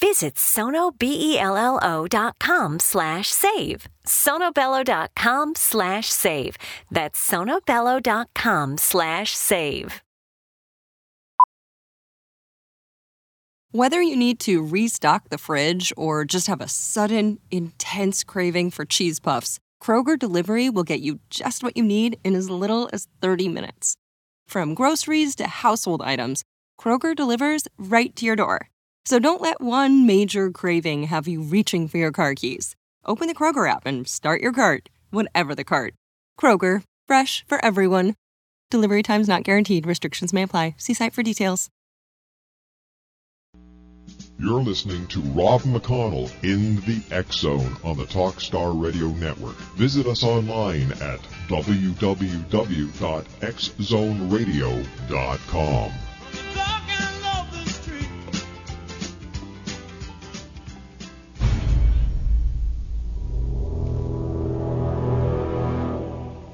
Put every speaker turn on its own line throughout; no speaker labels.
Visit sonobello.com slash save. sonobello.com slash save. That's sonobello.com slash save.
Whether you need to restock the fridge or just have a sudden, intense craving for cheese puffs, Kroger Delivery will get you just what you need in as little as 30 minutes. From groceries to household items, Kroger delivers right to your door. So don't let one major craving have you reaching for your car keys. Open the Kroger app and start your cart, whatever the cart. Kroger, fresh for everyone. Delivery times not guaranteed. Restrictions may apply. See site for details.
You're listening to Rob McConnell in the X Zone on the Talkstar Radio Network. Visit us online at www.xzoneradio.com.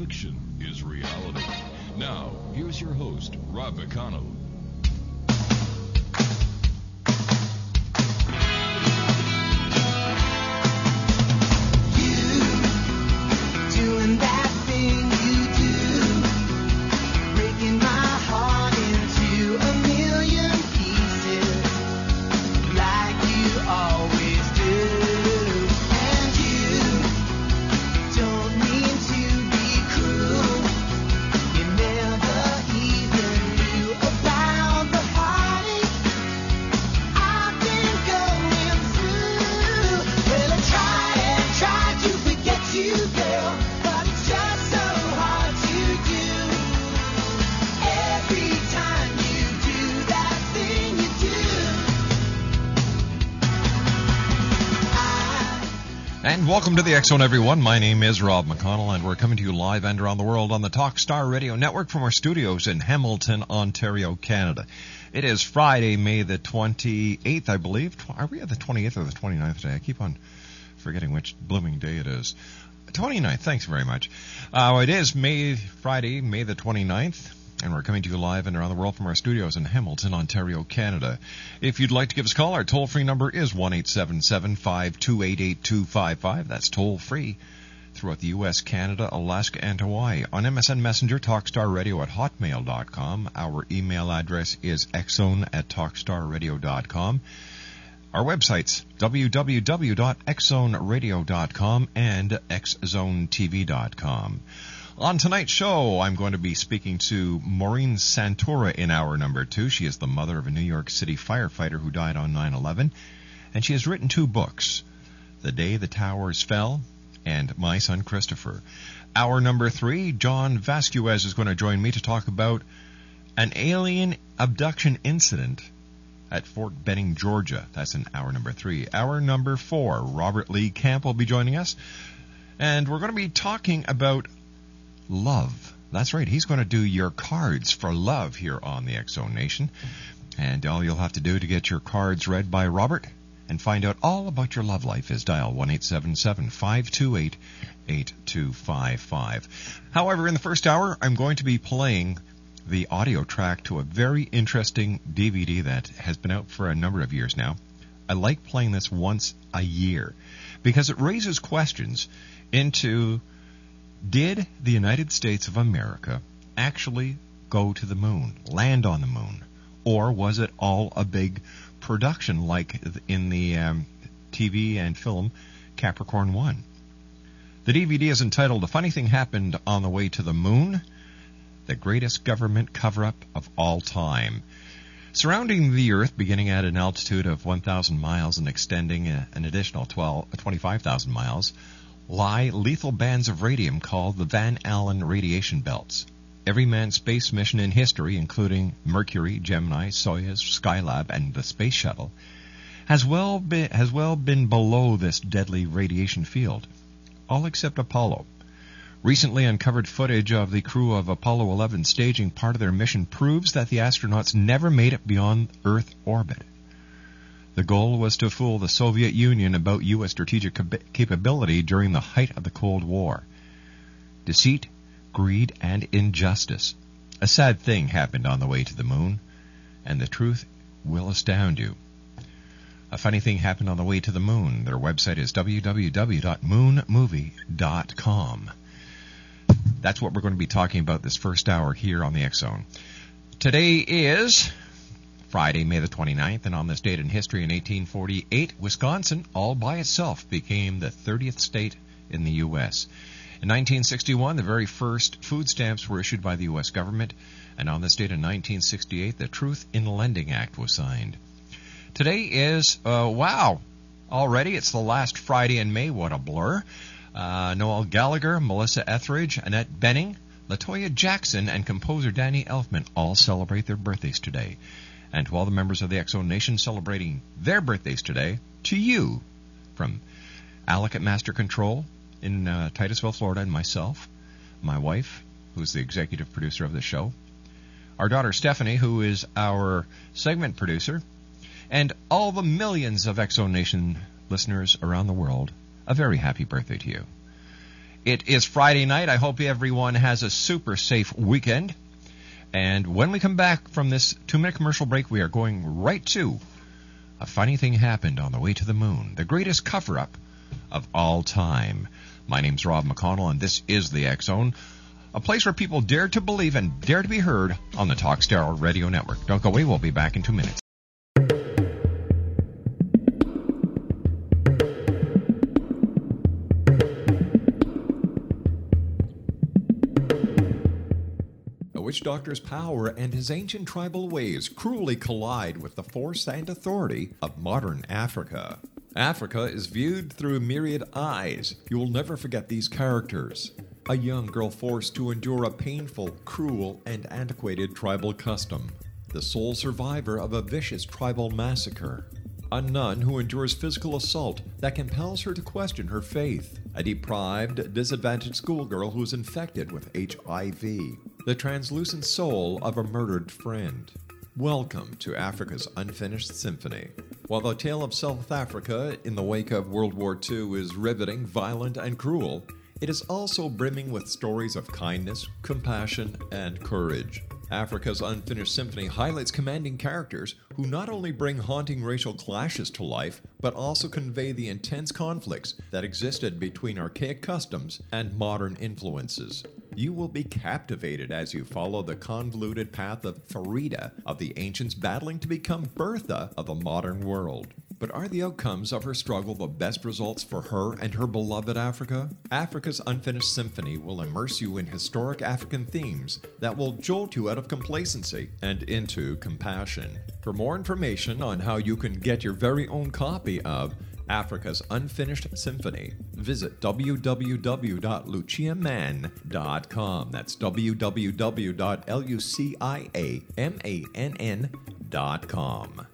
Fiction is reality. Now, here's your host, Rob McConnell.
Welcome to the Zone, everyone. My name is Rob McConnell, and we're coming to you live and around the world on the Talkstar Radio Network from our studios in Hamilton, Ontario, Canada. It is Friday, May the 28th, I believe. Are we at the 28th or the 29th today? I keep on forgetting which blooming day it is. 29th, thanks very much. Uh, it is May, Friday, May the 29th. And we're coming to you live and around the world from our studios in Hamilton, Ontario, Canada. If you'd like to give us a call, our toll free number is 1 528 8255. That's toll free throughout the U.S., Canada, Alaska, and Hawaii. On MSN Messenger, Talkstar Radio at hotmail.com. Our email address is xzone at talkstarradio.com. Our websites, www.xzoneradio.com and xzonetv.com. On tonight's show, I'm going to be speaking to Maureen Santora in hour number two. She is the mother of a New York City firefighter who died on 9-11, and she has written two books, The Day the Towers Fell and My Son Christopher. Hour number three, John Vasquez is going to join me to talk about an alien abduction incident at Fort Benning, Georgia. That's in hour number three. Hour number four, Robert Lee Camp will be joining us. And we're going to be talking about love. That's right. He's going to do your cards for love here on the Zone Nation. And all you'll have to do to get your cards read by Robert and find out all about your love life is dial 1 528 8255. However, in the first hour, I'm going to be playing the audio track to a very interesting DVD that has been out for a number of years now. I like playing this once a year because it raises questions into did the United States of America actually go to the moon, land on the moon, or was it all a big production like in the um, TV and film Capricorn 1? The DVD is entitled A Funny Thing Happened on the Way to the Moon, the greatest government cover up of all time. Surrounding the Earth, beginning at an altitude of 1,000 miles and extending an additional 12, 25,000 miles, lie lethal bands of radium called the Van Allen radiation belts. Every manned space mission in history, including Mercury, Gemini, Soyuz, Skylab, and the Space Shuttle, has well been, has well been below this deadly radiation field all except Apollo. Recently uncovered footage of the crew of Apollo 11 staging part of their mission proves that the astronauts never made it beyond Earth orbit. The goal was to fool the Soviet Union about U.S. strategic capability during the height of the Cold War. Deceit, greed, and injustice. A sad thing happened on the way to the moon, and the truth will astound you. A funny thing happened on the way to the moon. Their website is www.moonmovie.com. That's what we're going to be talking about this first hour here on the X Zone. Today is Friday, May the 29th, and on this date in history in 1848, Wisconsin, all by itself, became the 30th state in the U.S. In 1961, the very first food stamps were issued by the U.S. government, and on this date in 1968, the Truth in Lending Act was signed. Today is, uh, wow, already it's the last Friday in May. What a blur. Uh, Noel Gallagher, Melissa Etheridge, Annette Bening, Latoya Jackson, and composer Danny Elfman all celebrate their birthdays today. And to all the members of the X Zone Nation celebrating their birthdays today, to you, from Alec at Master Control in uh, Titusville, Florida, and myself, my wife, who's the executive producer of the show, our daughter Stephanie, who is our segment producer, and all the millions of X Zone Nation listeners around the world, a very happy birthday to you. It is Friday night. I hope everyone has a super safe weekend. And when we come back from this two minute commercial break, we are going right to a funny thing happened on the way to the moon, the greatest cover up of all time. My name's Rob McConnell, and this is the X Zone, a place where people dare to believe and dare to be heard on the Talkstar Radio Network. Don't go away, we'll be back in two minutes. Witch doctor's power and his ancient tribal ways cruelly collide with the force and authority of modern Africa. Africa is viewed through myriad eyes. You will never forget these characters. A young girl forced to endure a painful, cruel, and antiquated tribal custom. The sole survivor of a vicious tribal massacre. A nun who endures physical assault that compels her to question her faith. A deprived, disadvantaged schoolgirl who is infected with HIV the translucent soul of a murdered friend. Welcome to Africa's Unfinished Symphony. While the tale of South Africa in the wake of World War II is riveting, violent, and cruel, it is also brimming with stories of kindness, compassion, and courage. Africa's Unfinished Symphony highlights commanding characters who not only bring haunting racial clashes to life, but also convey the intense conflicts that existed between archaic customs and modern influences. You will be captivated as you follow the convoluted path of Farida, of the ancients battling to become Bertha of the modern world. But are the outcomes of her struggle the best results for her and her beloved Africa? Africa's Unfinished Symphony will immerse you in historic African themes that will jolt you out of complacency and into compassion. For more information on how you can get your very own copy of Africa's Unfinished Symphony, visit www.luciamann.com. That's www.luciamann.com.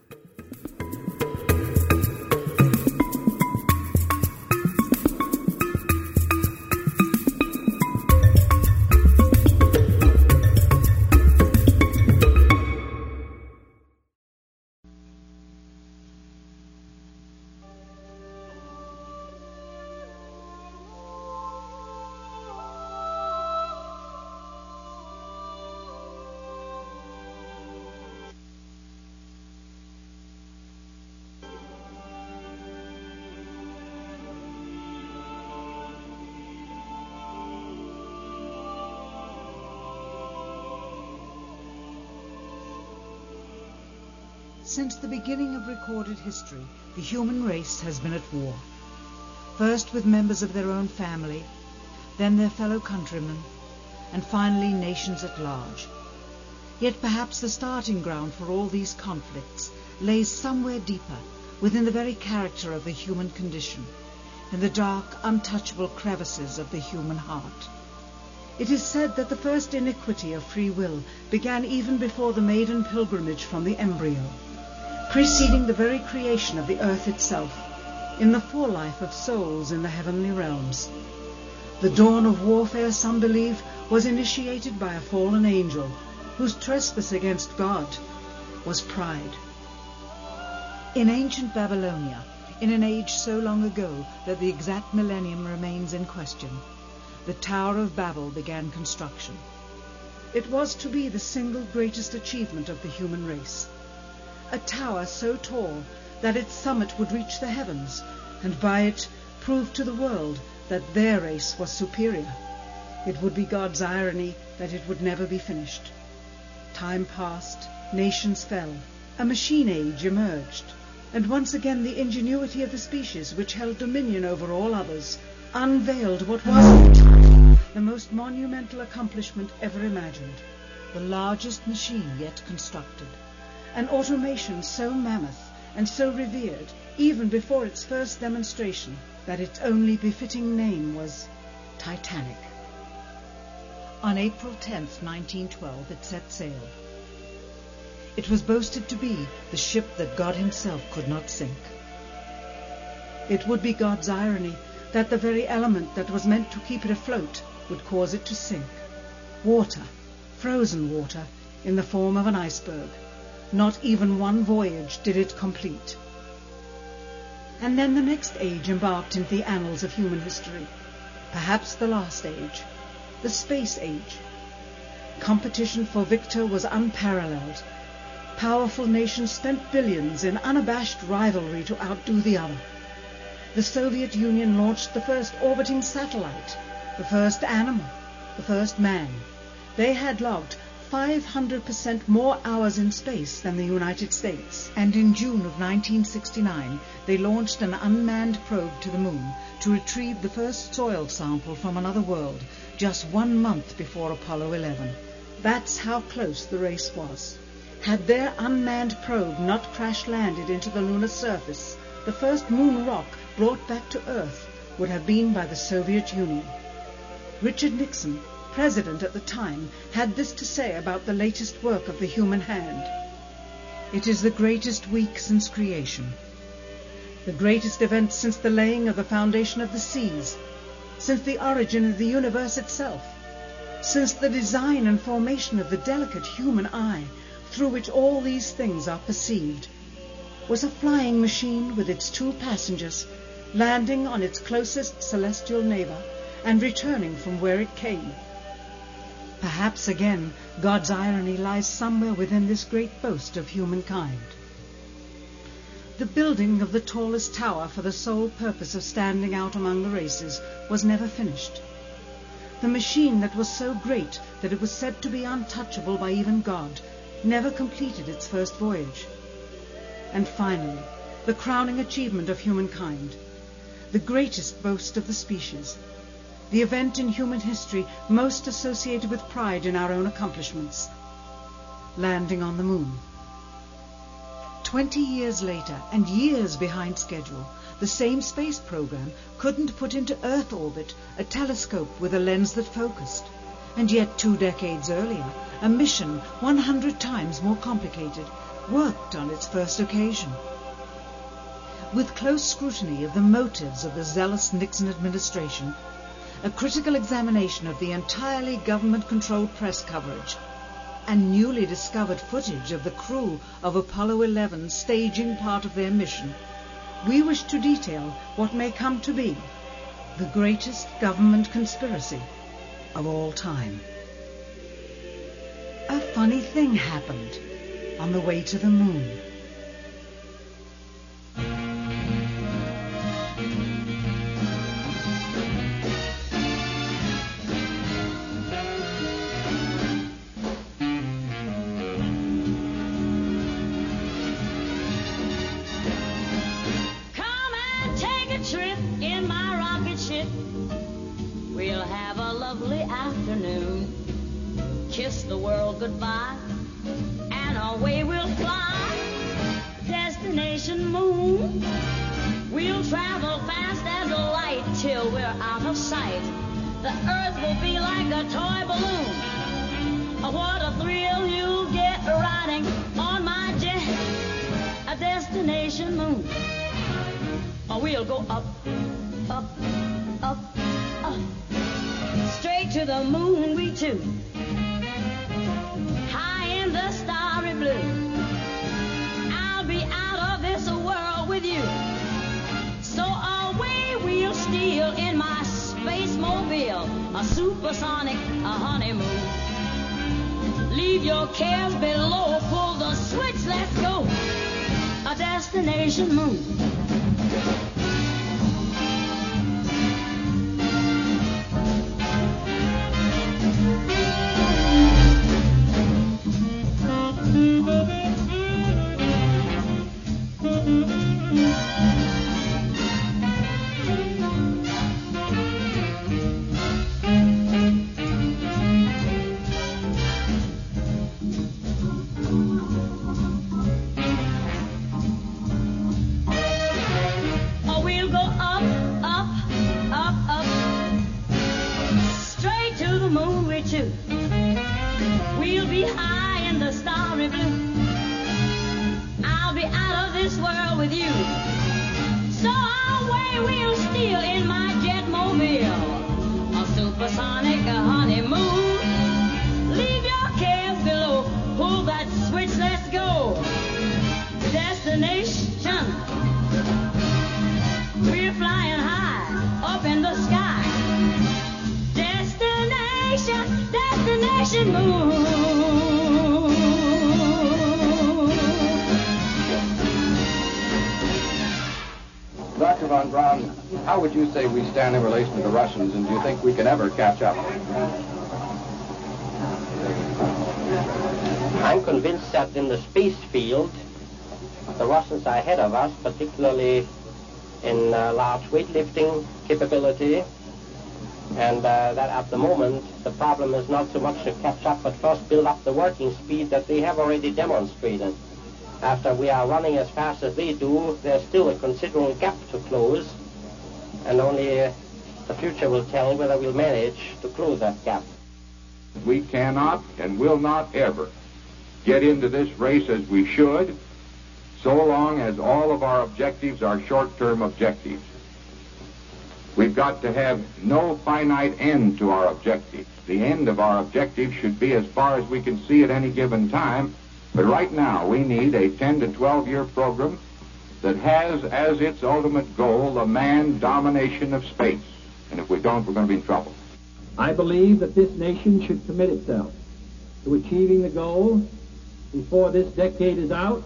Since the beginning of recorded history, the human race has been at war. First with members of their own family, then their fellow countrymen, and finally nations at large. Yet perhaps the starting ground for all these conflicts lays somewhere deeper, within the very character of the human condition, in the dark, untouchable crevices of the human heart. It is said that the first iniquity of free will began even before the maiden pilgrimage from the embryo, preceding the very creation of the earth itself, in the forelife of souls in the heavenly realms. The dawn of warfare, some believe, was initiated by a fallen angel, whose trespass against God was pride. In ancient Babylonia, in an age so long ago that the exact millennium remains in question, the Tower of Babel began construction. It was to be the single greatest achievement of the human race. A tower so tall that its summit would reach the heavens, and by it prove to the world that their race was superior. It would be God's irony that it would never be finished. Time passed, nations fell, a machine age emerged, and once again the ingenuity of the species which held dominion over all others unveiled what was the most monumental accomplishment ever imagined, the largest machine yet constructed, an automation so mammoth and so revered even before its first demonstration that its only befitting name was Titanic. On April 10th, 1912, it set sail. It was boasted to be the ship that God himself could not sink. It would be God's irony that the very element that was meant to keep it afloat would cause it to sink. Water, frozen water, in the form of an iceberg. Not even one voyage did it complete. And then the next age embarked into the annals of human history. Perhaps the last age, the space age. Competition for victor was unparalleled. Powerful nations spent billions in unabashed rivalry to outdo the other. The Soviet Union launched the first orbiting satellite, the first animal, the first man. They had logged 500% more hours in space than the United States. And in June of 1969, they launched an unmanned probe to the moon to retrieve the first soil sample from another world just one month before Apollo 11. That's how close the race was. Had their unmanned probe not crash landed into the lunar surface, the first moon rock brought back to Earth would have been by the Soviet Union. Richard Nixon, president at the time, had this to say about the latest work of the human hand. It is the greatest week since creation, the greatest event since the laying of the foundation of the seas, since the origin of the universe itself, since the design and formation of the delicate human eye through which all these things are perceived, was a flying machine with its two passengers landing on its closest celestial neighbor and returning from where it came. Perhaps again God's irony lies somewhere within this great boast of humankind. The building of the tallest tower for the sole purpose of standing out among the races was never finished. The machine that was so great that it was said to be untouchable by even God never completed its first voyage. And finally, the crowning achievement of humankind, the greatest boast of the species, the event in human history most associated with pride in our own accomplishments, landing on the moon. Twenty years later, and years behind schedule, the same space program couldn't put into Earth orbit a telescope with a lens that focused. And yet two decades earlier, a mission 100 times more complicated worked on its first occasion. With close scrutiny of the motives of the zealous Nixon administration, a critical examination of the entirely government-controlled press coverage, and newly discovered footage of the crew of Apollo 11 staging part of their mission, we wish to detail what may come to be the greatest government conspiracy of all time. A funny thing happened on the way to the moon.
Goodbye, and away we'll fly. Destination moon. We'll travel fast as a light till we're out of sight. The earth will be like a toy balloon. What a thrill you'll get riding on my jet. A destination moon. Oh, we'll go up, up, up, up. Straight to the moon we two. Supersonic a honeymoon. Leave your cares below, pull the switch, let's go. A destination moon. You
say stand in relation to the Russians, and do you think we can ever catch up?
I'm convinced that in the space field, the Russians are ahead of us, particularly in uh, large weightlifting capability, and uh, that at the moment the problem is not so much to catch up, but first build up the working speed that they have already demonstrated. After we are running as fast as they do, there's still a considerable gap to close, and only uh, the future will tell whether we'll manage to close that gap.
We cannot and will not ever get into this race as we should so long as all of our objectives are short-term objectives. We've got to have no finite end to our objectives. The end of our objective should be as far as we can see at any given time. But right now, we need a 10 to 12 year program that has as its ultimate goal the man domination of space. And if we don't, we're going to be in trouble.
I believe that this nation should commit itself to achieving the goal before this decade is out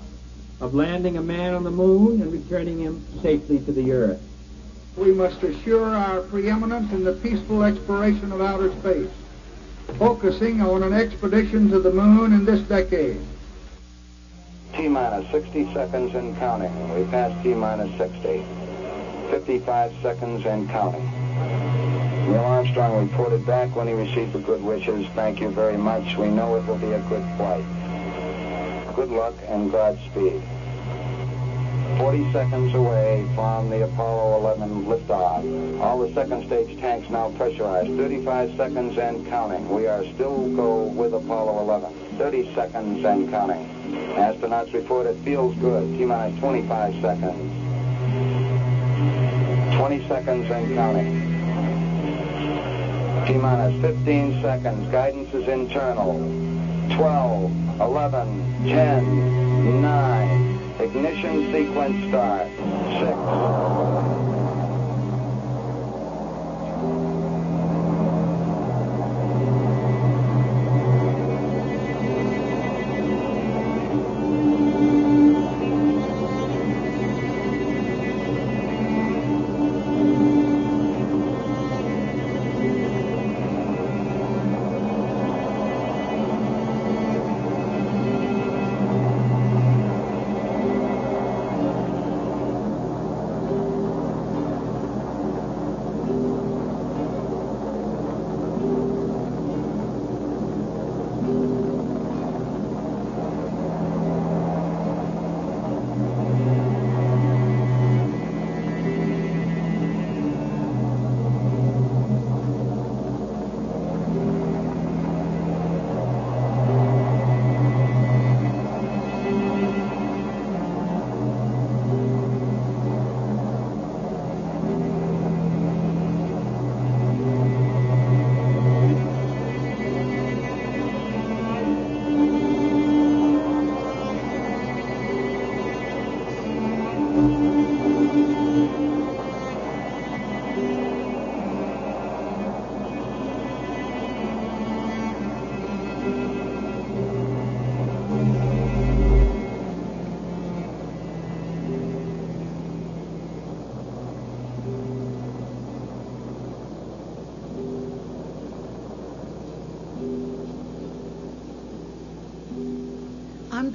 of landing a man on the moon and returning him safely to the earth.
We must assure our preeminence in the peaceful exploration of outer space, focusing on an expedition to the moon in this decade.
T minus 60 seconds and counting. We passed T minus 60. 55 seconds and counting. Neil Armstrong reported back when he received the good wishes. Thank you very much. We know it will be a good flight. Good luck and Godspeed. 40 seconds away from the Apollo 11 liftoff. All the second stage tanks now pressurized. 35 seconds and counting. We are still go with Apollo 11. 30 seconds and counting. Astronauts report it feels good. T-minus 25 seconds. 20 seconds and counting. T-minus 15 seconds. Guidance is internal. 12, 11, 10, 9. Ignition sequence start. 6.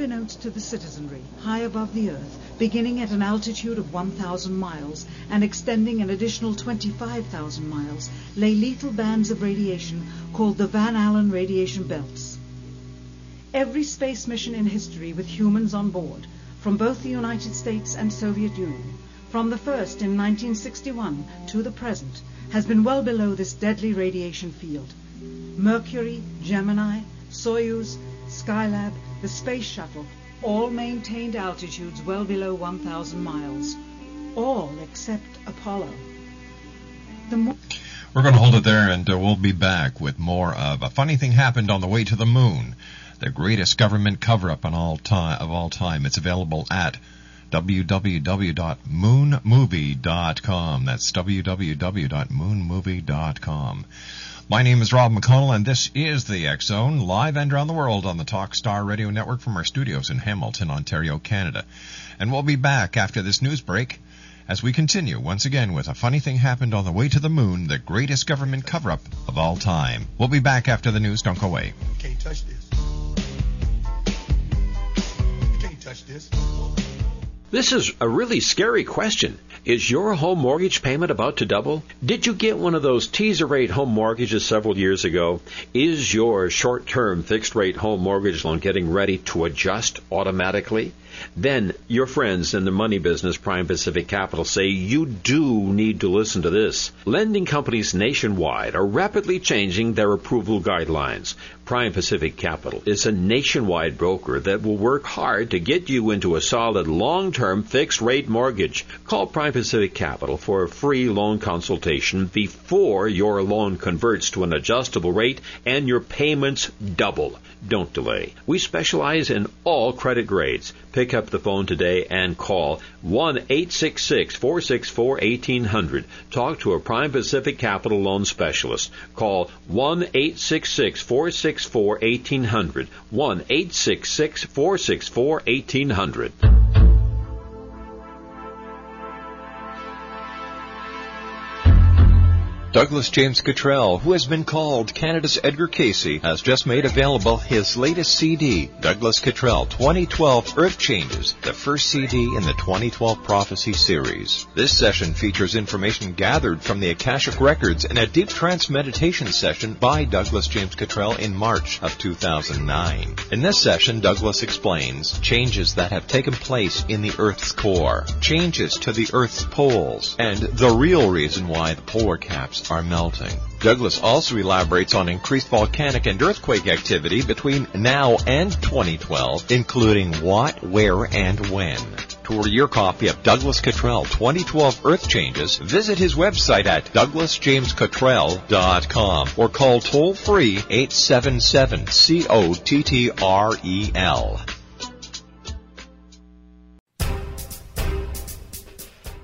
Unbeknownst to the citizenry, high above the earth, beginning at an altitude of 1,000 miles and extending an additional 25,000 miles, lay lethal bands of radiation called the Van Allen radiation belts. Every space mission in history with humans on board, from both the United States and Soviet Union, from the first in 1961 to the present, has been well below this deadly radiation field. Mercury, Gemini, Soyuz, Skylab, the Space Shuttle, all maintained altitudes well below 1,000 miles. All except Apollo. More
We're going to hold it there, and uh, we'll be back with more of a funny thing happened on the way to the moon, the greatest government cover-up on all time of all time. It's available at www.moonmovie.com. That's www.moonmovie.com. My name is Rob McConnell, and this is the X Zone, live and around the world on the Talkstar Radio Network from our studios in Hamilton, Ontario, Canada. And we'll be back after this news break as we continue once again with a funny thing happened on the way to the moon, the greatest government cover-up of all time. We'll be back after the news. Don't go away.
Can't touch this. Can't touch this.
This is a really scary question. Is your home mortgage payment about to double? Did you get one of those teaser rate home mortgages several years ago? Is your short term fixed rate home mortgage loan getting ready to adjust automatically? Then your friends in the money business, Prime Pacific Capital, say you do need to listen to this. Lending companies nationwide are rapidly changing their approval guidelines. Prime Pacific Capital is a nationwide broker that will work hard to get you into a solid long-term fixed rate mortgage. Call Prime Pacific Capital for a free loan consultation before your loan converts to an adjustable rate and your payments double. Don't delay. We specialize in all credit grades. Pick up the phone today and call 1 866 464 1800. Talk to a Prime Pacific Capital Loan Specialist. Call 1 866 464 1800. 1 866 464 1800.
Douglas James Cottrell, who has been called Canada's Edgar Cayce, has just made available his latest CD, Douglas Cottrell 2012 Earth Changes, the first CD in the 2012 Prophecy series. This session features information gathered from the Akashic Records in a deep trance meditation session by Douglas James Cottrell in March of 2009. In this session, Douglas explains changes that have taken place in the Earth's core, changes to the Earth's poles, and the real reason why the polar caps are melting. Douglas also elaborates on increased volcanic and earthquake activity between now and 2012, including what, where, and when. To order your copy of Douglas Cottrell 2012 Earth Changes, visit his website at douglasjamescottrell.com or call toll free 877 COTTREL.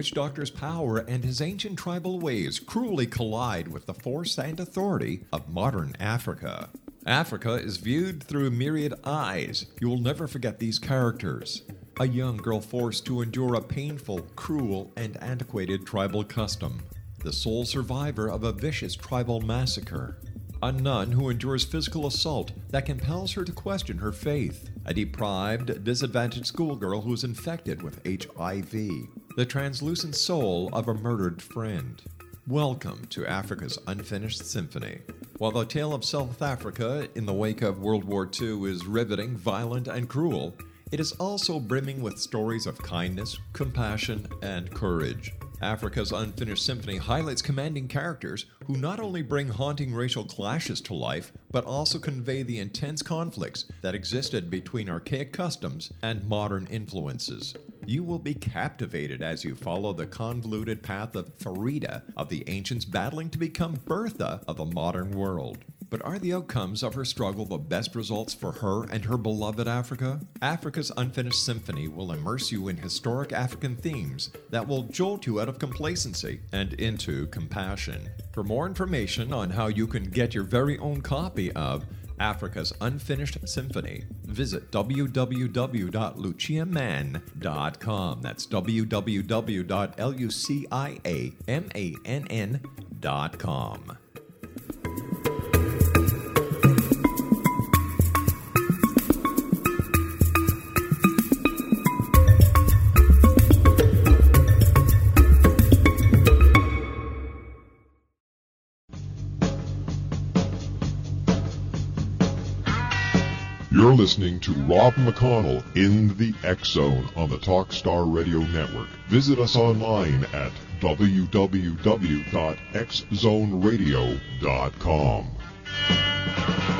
witch doctor's power and his ancient tribal ways cruelly collide with the force and authority of modern Africa. Africa is viewed through myriad eyes. You will never forget these characters. A young girl forced to endure a painful, cruel, and antiquated tribal custom. The sole survivor of a vicious tribal massacre. A nun who endures physical assault that compels her to question her faith. A deprived, disadvantaged schoolgirl who is infected with HIV. The translucent soul of a murdered friend. Welcome to Africa's Unfinished Symphony. While the tale of South Africa in the wake of World War II is riveting, violent, and cruel, it is also brimming with stories of kindness, compassion, and courage. Africa's Unfinished Symphony highlights commanding characters who not only bring haunting racial clashes to life, but also convey the intense conflicts that existed between archaic customs and modern influences. You will be captivated as you follow the convoluted path of Farida, of the ancients battling to become Bertha of the modern world. But are the outcomes of her struggle the best results for her and her beloved Africa? Africa's Unfinished Symphony will immerse you in historic African themes that will jolt you out of complacency and into compassion. For more information on how you can get your very own copy of Africa's Unfinished Symphony, visit www.luciamann.com. That's www.luciamann.com.
You're listening to Rob McConnell in the X Zone on the Talkstar Radio Network. Visit us online at www.xzoneradio.com.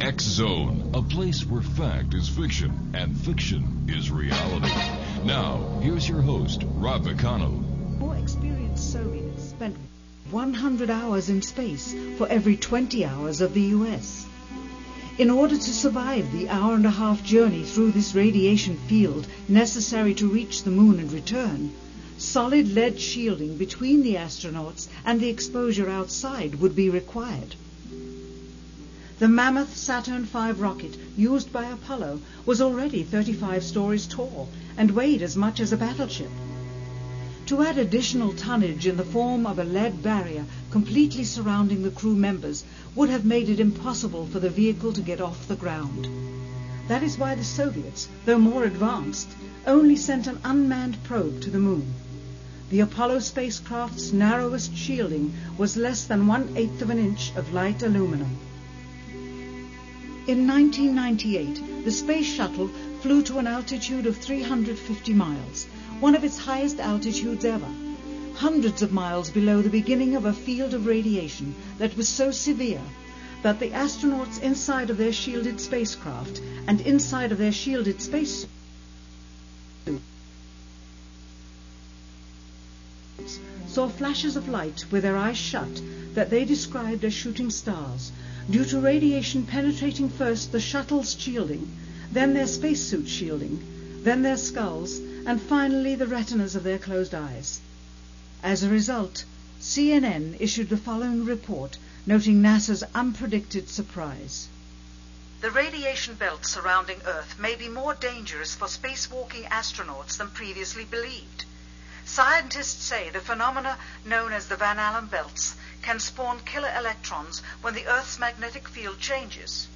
X Zone, a place where fact is fiction and fiction is reality. Now, here's your host, Rob McConnell.
More experienced Soviets spent 100 hours in space for every 20 hours of the US. In order to survive the hour and a half journey through this radiation field necessary to reach the moon and return, solid lead shielding between the astronauts and the exposure outside would be required. The mammoth Saturn V rocket used by Apollo was already 35 stories tall and weighed as much as a battleship. To add additional tonnage in the form of a lead barrier completely surrounding the crew members would have made it impossible for the vehicle to get off the ground. That is why the Soviets, though more advanced, only sent an unmanned probe to the moon. The Apollo spacecraft's narrowest shielding was less than one-eighth of an inch of light aluminum. In 1998, the Space Shuttle flew to an altitude of 350 miles, one of its highest altitudes ever, hundreds of miles below the beginning of a field of radiation that was so severe that the astronauts inside of their shielded spacecraft and inside of their shielded space saw flashes of light with their eyes shut that they described as shooting stars due to radiation penetrating first the shuttle's shielding, then their spacesuit shielding, then their skulls, and finally the retinas of their closed eyes. As a result, CNN issued the following report noting NASA's unpredicted surprise. the radiation belt surrounding Earth may be more dangerous for spacewalking astronauts than previously believed. Scientists say the phenomena known as the Van Allen belts can spawn killer electrons when the Earth's magnetic field changes.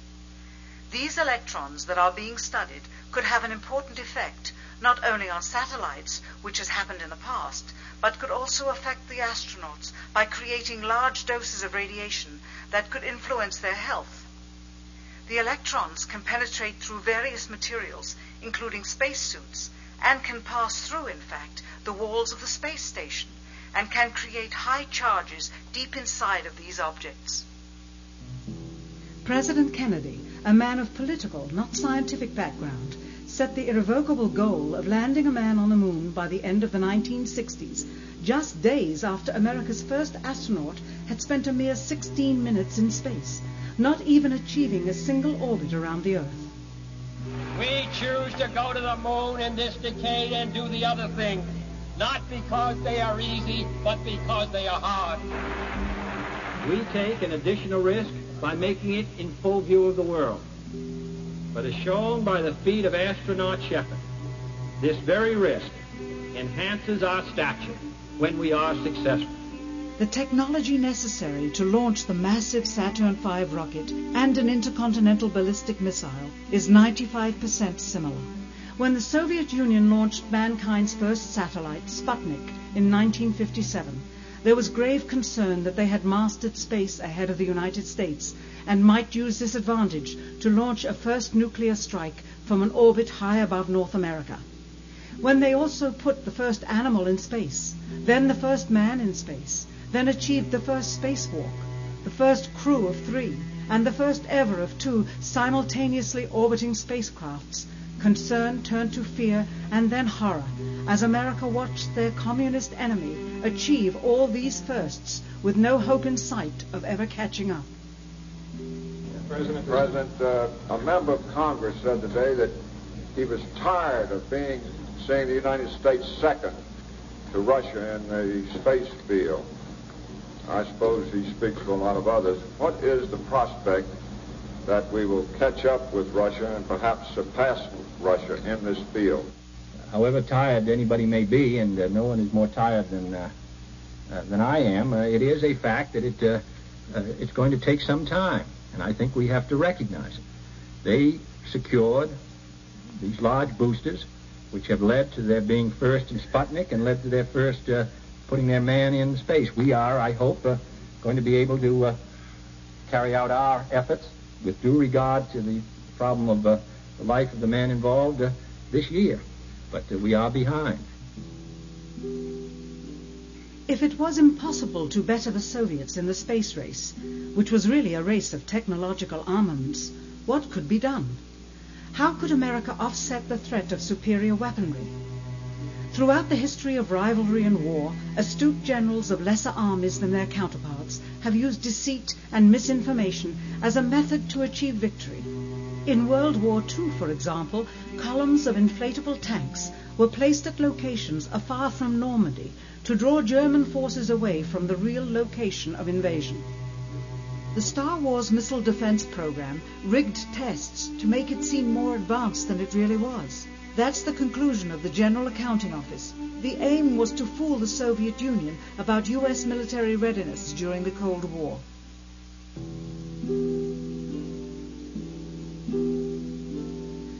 These electrons that are being studied could have an important effect not only on satellites, which has happened in the past, but could also affect the astronauts by creating large doses of radiation that could influence their health. The electrons can penetrate through various materials, including spacesuits, and can pass through, in fact, the walls of the space station, and can create high charges deep inside of these objects. President Kennedy, a man of political, not scientific background, set the irrevocable goal of landing a man on the moon by the end of the 1960s, just days after America's first astronaut had spent a mere 16 minutes in space, not even achieving a single orbit around the Earth.
We choose to go to the moon in this decade and do the other thing, not because they are easy, but because they are hard.
We take an additional risk by making it in full view of the world. But as shown by the feat of astronaut Shepard, this very risk enhances our stature when we are successful.
The technology necessary to launch the massive Saturn V rocket and an intercontinental ballistic missile is 95% similar. When the Soviet Union launched mankind's first satellite, Sputnik, in 1957, there was grave concern that they had mastered space ahead of the United States and might use this advantage to launch a first nuclear strike from an orbit high above North America. When they also put the first animal in space, then the first man in space, then achieved the first spacewalk, the first crew of three, and the first ever of two simultaneously orbiting spacecrafts, concern turned to fear and then horror as America watched their communist enemy achieve all these firsts with no hope in sight of ever catching up.
President, President uh, a member of Congress said today that he was tired of being seeing the United States second to Russia in the space field. I suppose he speaks for a lot of others. What is the prospect that we will catch up with Russia and perhaps surpass Russia in this field?
However tired anybody may be, and uh, no one is more tired than uh, uh, than I am, uh, it is a fact that it uh, uh, it's going to take some time, and I think we have to recognize it. They secured these large boosters, which have led to their being first in Sputnik and led to their first putting their man in space. We are, I hope, uh, going to be able to uh, carry out our efforts with due regard to the problem of uh, the life of the man involved uh, this year. But uh, we are behind.
If it was impossible to better the Soviets in the space race, which was really a race of technological armaments, what could be done? How could America offset the threat of superior weaponry? Throughout the history of rivalry and war, astute generals of lesser armies than their counterparts have used deceit and misinformation as a method to achieve victory. In World War II, for example, columns of inflatable tanks were placed at locations afar from Normandy to draw German forces away from the real location of invasion. The Star Wars missile defense program rigged tests to make it seem more advanced than it really was. That's the conclusion of the General Accounting Office. The aim was to fool the Soviet Union about U.S. military readiness during the Cold War.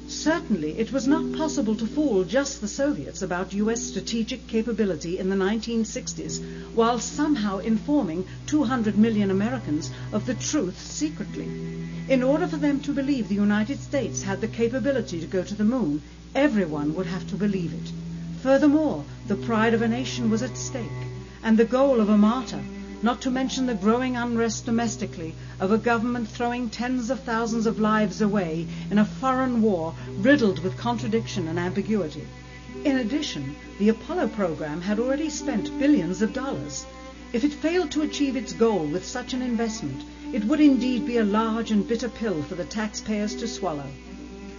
Certainly, it was not possible to fool just the Soviets about U.S. strategic capability in the 1960s while somehow informing 200 million Americans of the truth secretly. In order for them to believe the United States had the capability to go to the moon, everyone would have to believe it. Furthermore, the pride of a nation was at stake, and the goal of a martyr, not to mention the growing unrest domestically of a government throwing tens of thousands of lives away in a foreign war riddled with contradiction and ambiguity. In addition, the Apollo program had already spent billions of dollars. If it failed to achieve its goal with such an investment, it would indeed be a large and bitter pill for the taxpayers to swallow.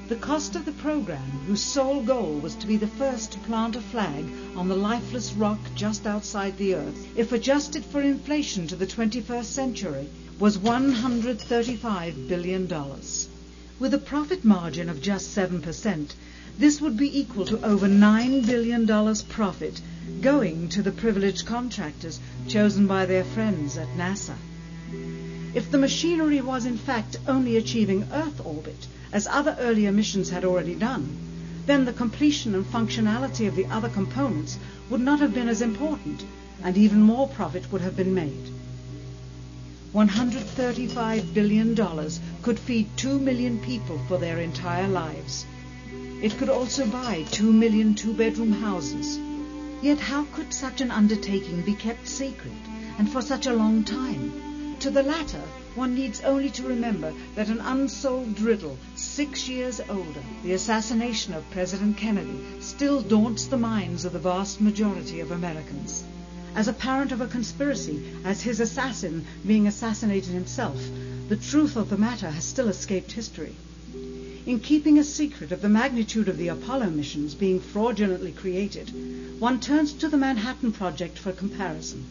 The cost of the program, whose sole goal was to be the first to plant a flag on the lifeless rock just outside the Earth, if adjusted for inflation to the 21st century, was $135 billion. With a profit margin of just 7%, this would be equal to over $9 billion profit going to the privileged contractors chosen by their friends at NASA. If the machinery was in fact only achieving Earth orbit, as other earlier missions had already done, then the completion and functionality of the other components would not have been as important, and even more profit would have been made. $135 billion could feed 2 million people for their entire lives. It could also buy 2 million two-bedroom houses. Yet how could such an undertaking be kept secret, and for such a long time? To the latter, one needs only to remember that an unsolved riddle, six years older, the assassination of President Kennedy, still daunts the minds of the vast majority of Americans. As a parent of a conspiracy, as his assassin being assassinated himself, the truth of the matter has still escaped history. In keeping a secret of the magnitude of the Apollo missions being fraudulently created, one turns to the Manhattan Project for comparison.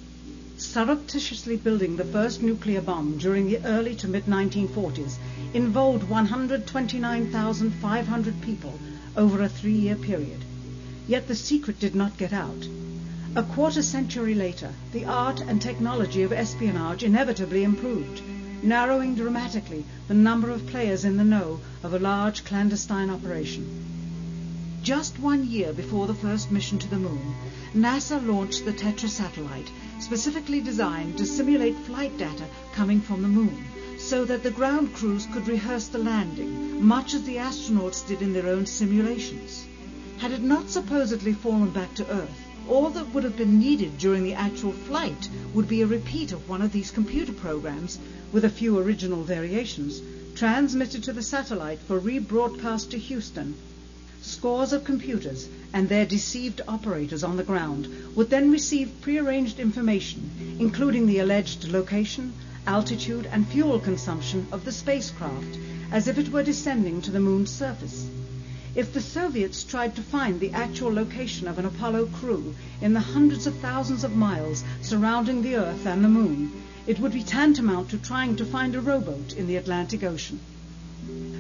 Surreptitiously building the first nuclear bomb during the early to mid-1940s involved 129,500 people over a three-year period. Yet the secret did not get out. A quarter century later, the art and technology of espionage inevitably improved, narrowing dramatically the number of players in the know of a large clandestine operation. Just one year before the first mission to the moon, NASA launched the Tetra satellite, specifically designed to simulate flight data coming from the moon, so that the ground crews could rehearse the landing, much as the astronauts did in their own simulations. Had it not supposedly fallen back to Earth, all that would have been needed during the actual flight would be a repeat of one of these computer programs, with a few original variations, transmitted to the satellite for rebroadcast to Houston. Scores of computers and their deceived operators on the ground would then receive prearranged information, including the alleged location, altitude, and fuel consumption of the spacecraft, as if it were descending to the moon's surface. If the Soviets tried to find the actual location of an Apollo crew in the hundreds of thousands of miles surrounding the Earth and the Moon, it would be tantamount to trying to find a rowboat in the Atlantic Ocean.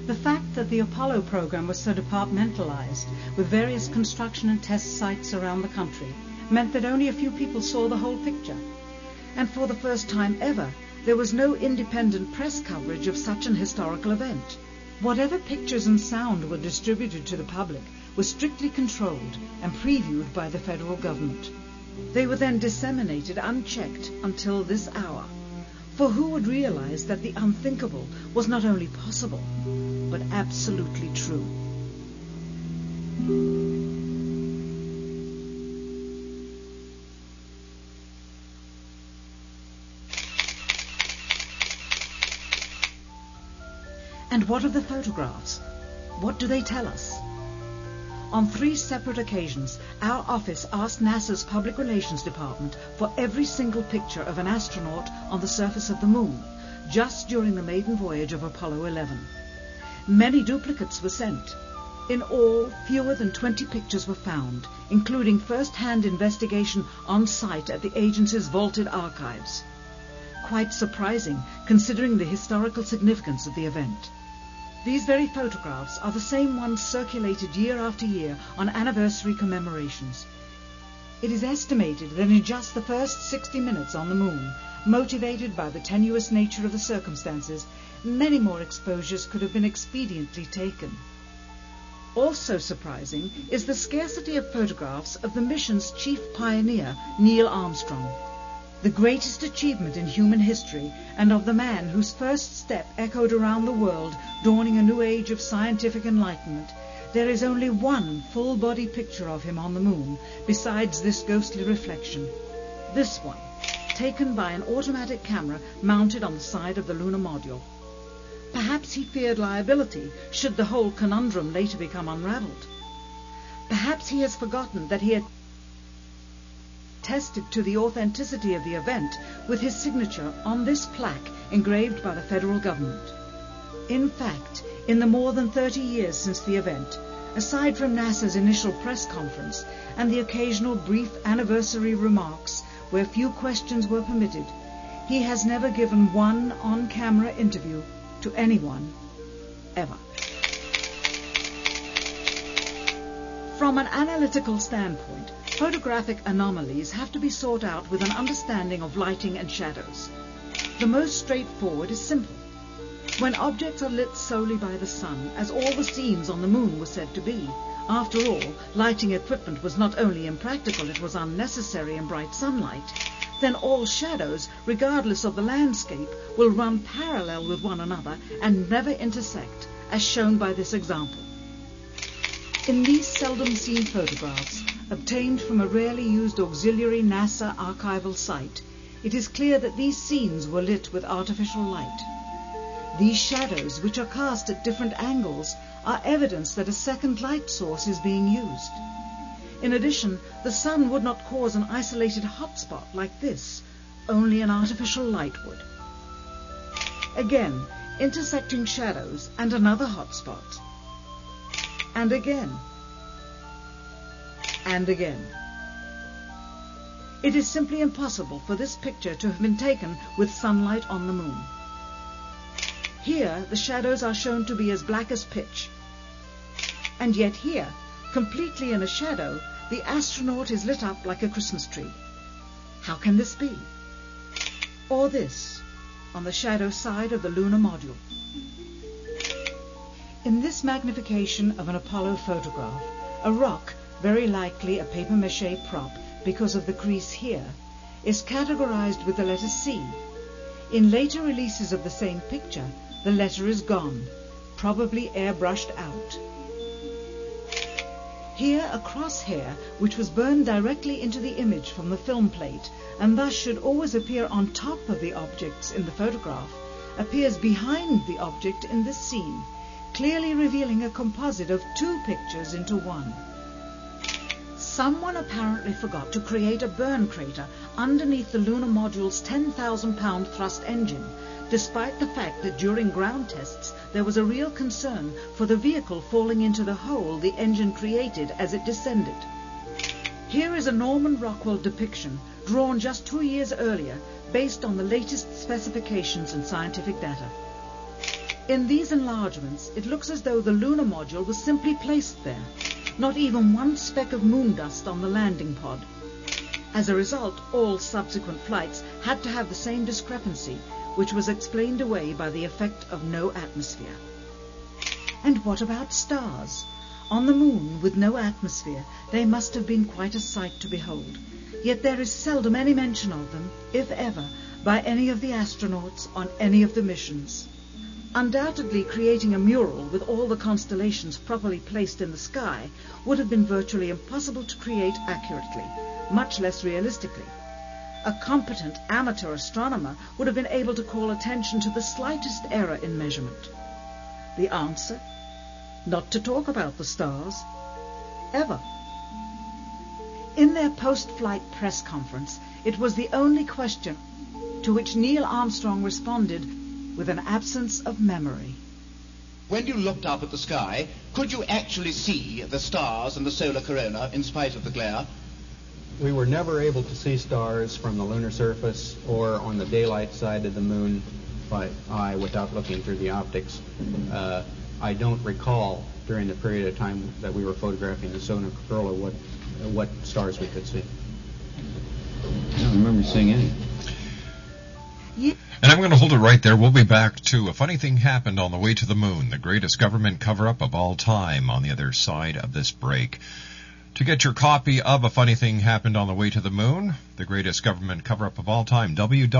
The fact that the Apollo program was so departmentalized, with various construction and test sites around the country, meant that only a few people saw the whole picture. And for the first time ever, there was no independent press coverage of such an historical event. Whatever pictures and sound were distributed to the public were strictly controlled and previewed by the federal government. They were then disseminated unchecked until this hour. For who would realize that the unthinkable was not only possible, but absolutely true? And what of the photographs? What do they tell us? On three separate occasions, our office asked NASA's Public Relations Department for every single picture of an astronaut on the surface of the moon, just during the maiden voyage of Apollo 11. Many duplicates were sent. In all, fewer than 20 pictures were found, including first-hand investigation on site at the agency's vaulted archives. Quite surprising, considering the historical significance of the event. These very photographs are the same ones circulated year after year on anniversary commemorations. It is estimated that in just the first 60 minutes on the moon, motivated by the tenuous nature of the circumstances, many more exposures could have been expediently taken. Also surprising is the scarcity of photographs of the mission's chief pioneer, Neil Armstrong the greatest achievement in human history, and of the man whose first step echoed around the world, dawning a new age of scientific enlightenment, there is only one full-body picture of him on the moon, besides this ghostly reflection. This one, taken by an automatic camera mounted on the side of the lunar module. Perhaps he feared liability should the whole conundrum later become unraveled. Perhaps he has forgotten that he had attested to the authenticity of the event with his signature on this plaque engraved by the federal government. In fact, in the more than 30 years since the event, aside from NASA's initial press conference and the occasional brief anniversary remarks where few questions were permitted, he has never given one on-camera interview to anyone, ever. From an analytical standpoint, photographic anomalies have to be sought out with an understanding of lighting and shadows. The most straightforward is simple. When objects are lit solely by the sun, as all the scenes on the moon were said to be, after all, lighting equipment was not only impractical, it was unnecessary in bright sunlight, then all shadows, regardless of the landscape, will run parallel with one another and never intersect, as shown by this example. In these seldom seen photographs, obtained from a rarely used auxiliary NASA archival site, it is clear that these scenes were lit with artificial light. These shadows, which are cast at different angles, are evidence that a second light source is being used. In addition, the sun would not cause an isolated hotspot like this, only an artificial light would. Again, intersecting shadows and another hotspot. And again. And again. It is simply impossible for this picture to have been taken with sunlight on the moon. Here, the shadows are shown to be as black as pitch. And yet here, completely in a shadow, the astronaut is lit up like a Christmas tree. How can this be? Or this, on the shadow side of the lunar module. In this magnification of an Apollo photograph, a rock, very likely a papier-mâché prop because of the crease here, is categorized with the letter C. In later releases of the same picture, the letter is gone, probably airbrushed out. Here a crosshair, which was burned directly into the image from the film plate, and thus should always appear on top of the objects in the photograph, appears behind the object in this scene, clearly revealing a composite of two pictures into one. Someone apparently forgot to create a burn crater underneath the lunar module's 10,000 pound thrust engine, despite the fact that during ground tests there was a real concern for the vehicle falling into the hole the engine created as it descended. Here is a Norman Rockwell depiction drawn just two years earlier based on the latest specifications and scientific data. In these enlargements, it looks as though the lunar module was simply placed there, not even one speck of moon dust on the landing pod. As a result, all subsequent flights had to have the same discrepancy, which was explained away by the effect of no atmosphere. And what about stars? On the moon, with no atmosphere, they must have been quite a sight to behold. Yet there is seldom any mention of them, if ever, by any of the astronauts on any of the missions. Undoubtedly, creating a mural with all the constellations properly placed in the sky would have been virtually impossible to create accurately, much less realistically. A competent amateur astronomer would have been able to call attention to the slightest error in measurement. The answer? Not to talk about the stars. Ever. In their post-flight press conference, it was the only question to which Neil Armstrong responded with an absence of memory.
When you looked up at the sky, could you actually see the stars and the solar corona in spite of the glare?
We were never able to see stars from the lunar surface or on the daylight side of the moon by eye without looking through the optics. Uh, I don't recall during the period of time that we were photographing the solar corona what what stars we could see.
I don't remember seeing any. And I'm going to hold it right there. We'll be back to a funny thing happened on the way to the moon, the greatest government cover up of all time on the other side of this break. To get your copy of A Funny Thing Happened on the Way to the Moon, the greatest government cover up of all time, www.movie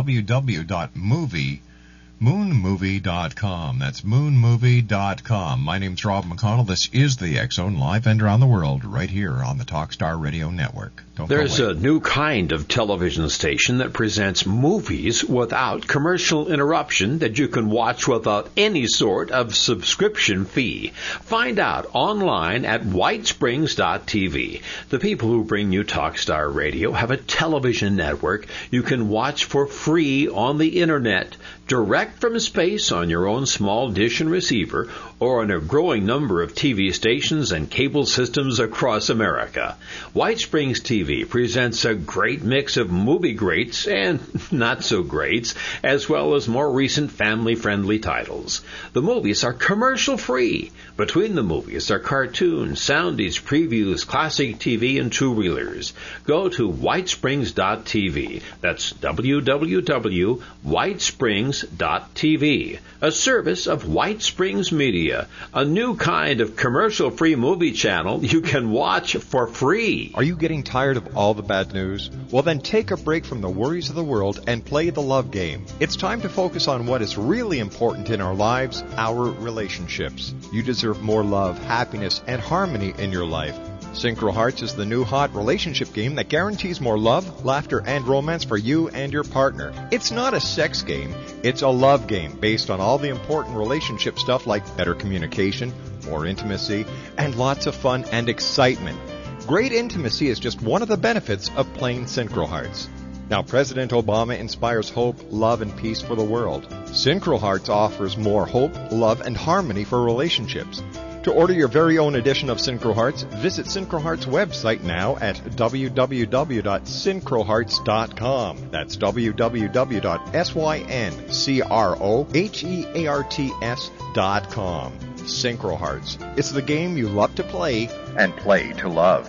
moonmovie.com. That's moonmovie.com. My name's Rob McConnell. This is the Zone live and around the world right here on the Talkstar Radio Network. Don't
There's a new kind of television station that presents movies without commercial interruption that you can watch without any sort of subscription fee. Find out online at whitesprings.tv. The people who bring you Talkstar Radio have a television network you can watch for free on the internet direct direct from space on your own small dish and receiver or on a growing number of TV stations and cable systems across America. White Springs TV presents a great mix of movie greats and not so greats, as well as more recent family friendly titles. The movies are commercial free. Between the movies are cartoons, soundies, previews, classic TV, and two reelers. Go to whitesprings.tv. That's www.whitesprings.tv. TV, a service of White Springs Media, a new kind of commercial free movie channel you can watch for free.
Are you getting tired of all the bad news? Well, then take a break from the worries of the world and play the love game. It's time to focus on what is really important in our lives, our relationships. You deserve more love, happiness, and harmony in your life. Synchro Hearts is the new hot relationship game that guarantees more love, laughter, and romance for you and your partner. It's not a sex game, it's a love game based on all the important relationship stuff like better communication, more intimacy, and lots of fun and excitement. Great intimacy is just one of the benefits of playing Synchro Hearts. Now, President Obama inspires hope, love, and peace for the world. Synchro Hearts offers more hope, love, and harmony for relationships. To order your very own edition of Synchro Hearts, visit Synchro Hearts website now at www.synchrohearts.com. That's www.synchrohearts.com. Synchro Hearts. It's the game you love to play and play to love.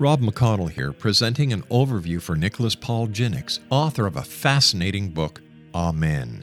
Rob McConnell here, presenting an overview for Nicholas Paul Jennings, author of a fascinating book, Amen.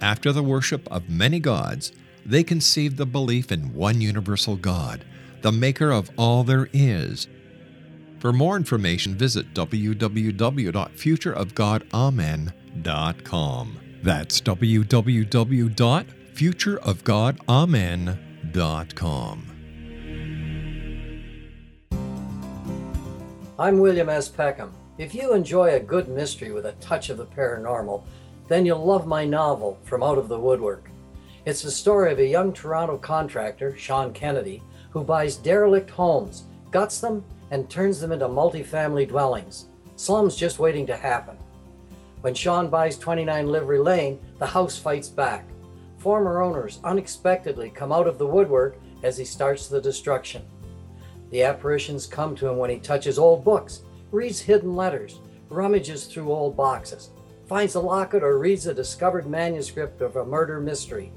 after the worship of many gods, they conceived the belief in one universal God, the maker of all there is. For more information, visit www.futureofgodamen.com. That's www.futureofgodamen.com.
I'm William S. Peckham. If you enjoy a good mystery with a touch of the paranormal, then you'll love my novel, From Out of the Woodwork. It's the story of a young Toronto contractor, Sean Kennedy, who buys derelict homes, guts them, and turns them into multifamily dwellings. Slums just waiting to happen. When Sean buys 29 Livery Lane, the house fights back. Former owners unexpectedly come out of the woodwork as he starts the destruction. The apparitions come to him when he touches old books, reads hidden letters, rummages through old boxes, finds a locket, or reads a discovered manuscript of a murder mystery.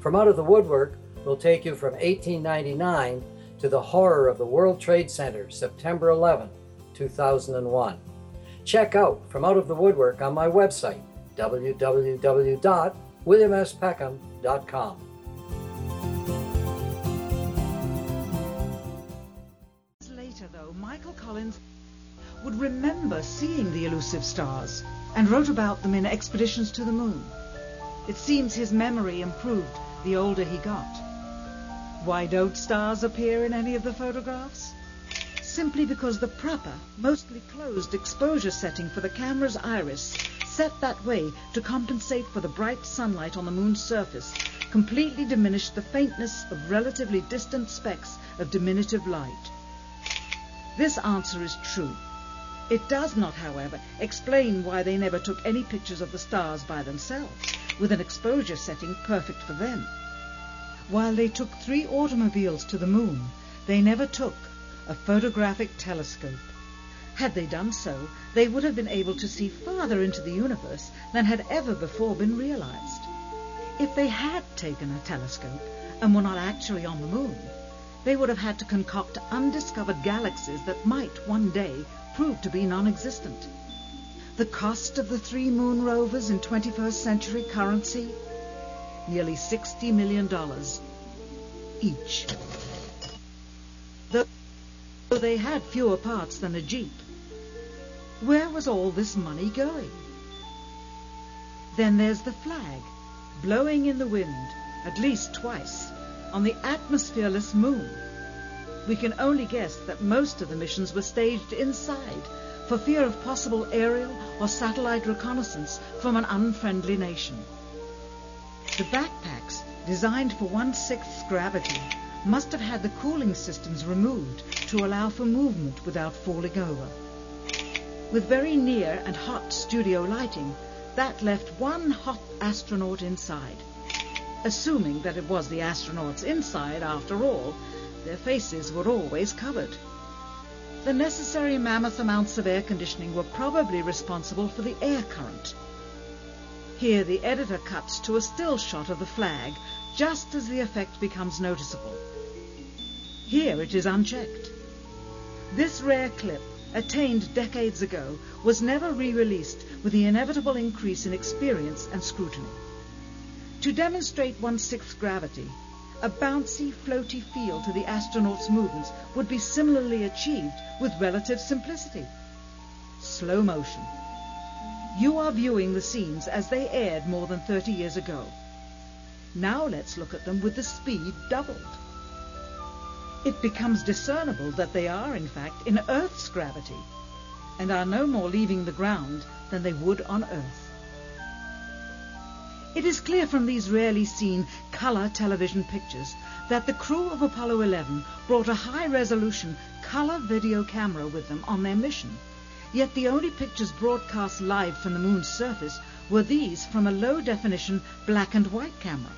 From Out of the Woodwork will take you from 1899 to the horror of the World Trade Center, September 11, 2001. Check out From Out of the Woodwork on my website, www.williamspeckham.com.
would remember seeing the elusive stars and wrote about them in Expeditions to the Moon. It seems his memory improved the older he got. Why don't stars appear in any of the photographs? Simply because the proper, mostly closed exposure setting for the camera's iris, set that way to compensate for the bright sunlight on the moon's surface, completely diminished the faintness of relatively distant specks of diminutive light. This answer is true. It does not, however, explain why they never took any pictures of the stars by themselves, with an exposure setting perfect for them. While they took three automobiles to the moon, they never took a photographic telescope. Had they done so, they would have been able to see farther into the universe than had ever before been realized. If they had taken a telescope and were not actually on the moon, they would have had to concoct undiscovered galaxies that might one day prove to be non-existent. The cost of the three moon rovers in 21st century currency? Nearly $60 million each. Though they had fewer parts than a Jeep. Where was all this money going? Then there's the flag, blowing in the wind, at least twice, on the atmosphereless moon. We can only guess that most of the missions were staged inside for fear of possible aerial or satellite reconnaissance from an unfriendly nation. The backpacks, designed for one-sixth gravity, must have had the cooling systems removed to allow for movement without falling over. With very near and hot studio lighting, that left one hot astronaut inside. Assuming that it was the astronauts inside, after all, their faces were always covered. The necessary mammoth amounts of air conditioning were probably responsible for the air current. Here the editor cuts to a still shot of the flag just as the effect becomes noticeable. Here it is unchecked. This rare clip, attained decades ago, was never re-released with the inevitable increase in experience and scrutiny. To demonstrate one-sixth gravity, a bouncy, floaty feel to the astronaut's movements would be similarly achieved with relative simplicity. Slow motion. You are viewing the scenes as they aired more than 30 years ago. Now let's look at them with the speed doubled. It becomes discernible that they are, in fact, in Earth's gravity and are no more leaving the ground than they would on Earth. It is clear from these rarely seen color television pictures that the crew of Apollo 11 brought a high-resolution color video camera with them on their mission. Yet the only pictures broadcast live from the moon's surface were these from a low-definition black and white camera.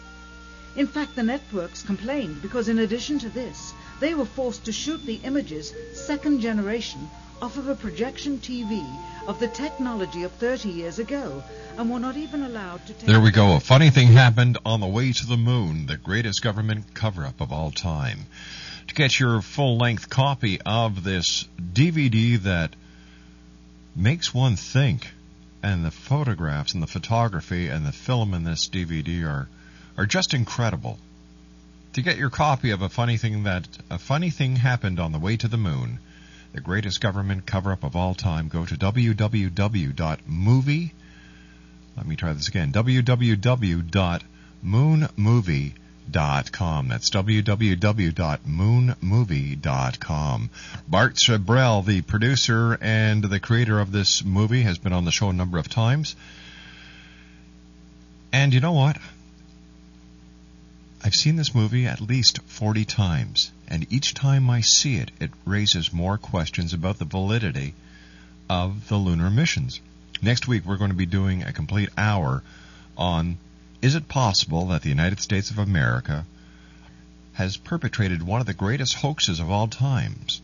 In fact, the networks complained because in addition to this, they were forced to shoot the images, second generation, off of a projection TV of the technology of 30 years ago, and were not even allowed to take...
There we go. A funny thing happened on the way to the moon, the greatest government cover-up of all time. To get your full-length copy of this DVD that makes one think, and the photographs and the photography and the film in this DVD are are just incredible. To get your copy of a funny thing that a funny thing happened on the way to the moon, the greatest government cover-up of all time, go to www.movie. Let me try this again. www.moonmovie.com. That's www.moonmovie.com. Bart Sibrel, the producer and the creator of this movie, has been on the show a number of times. And you know what? I've seen this movie at least 40 times, and each time I see it, it raises more questions about the validity of the lunar missions. Next week, we're going to be doing a complete hour on is it possible that the United States of America has perpetrated one of the greatest hoaxes of all times,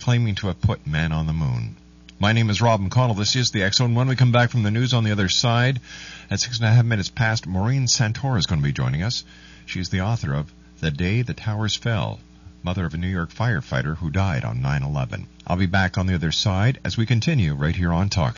claiming to have put men on the moon. My name is Rob McConnell. This is the Zone. When we come back from the news on the other side, at six and a half minutes past, Maureen Santora is going to be joining us. She's the author of The Day the Towers Fell, mother of a New York firefighter who died on 9 11. I'll be back on the other side as we continue right here on Talk.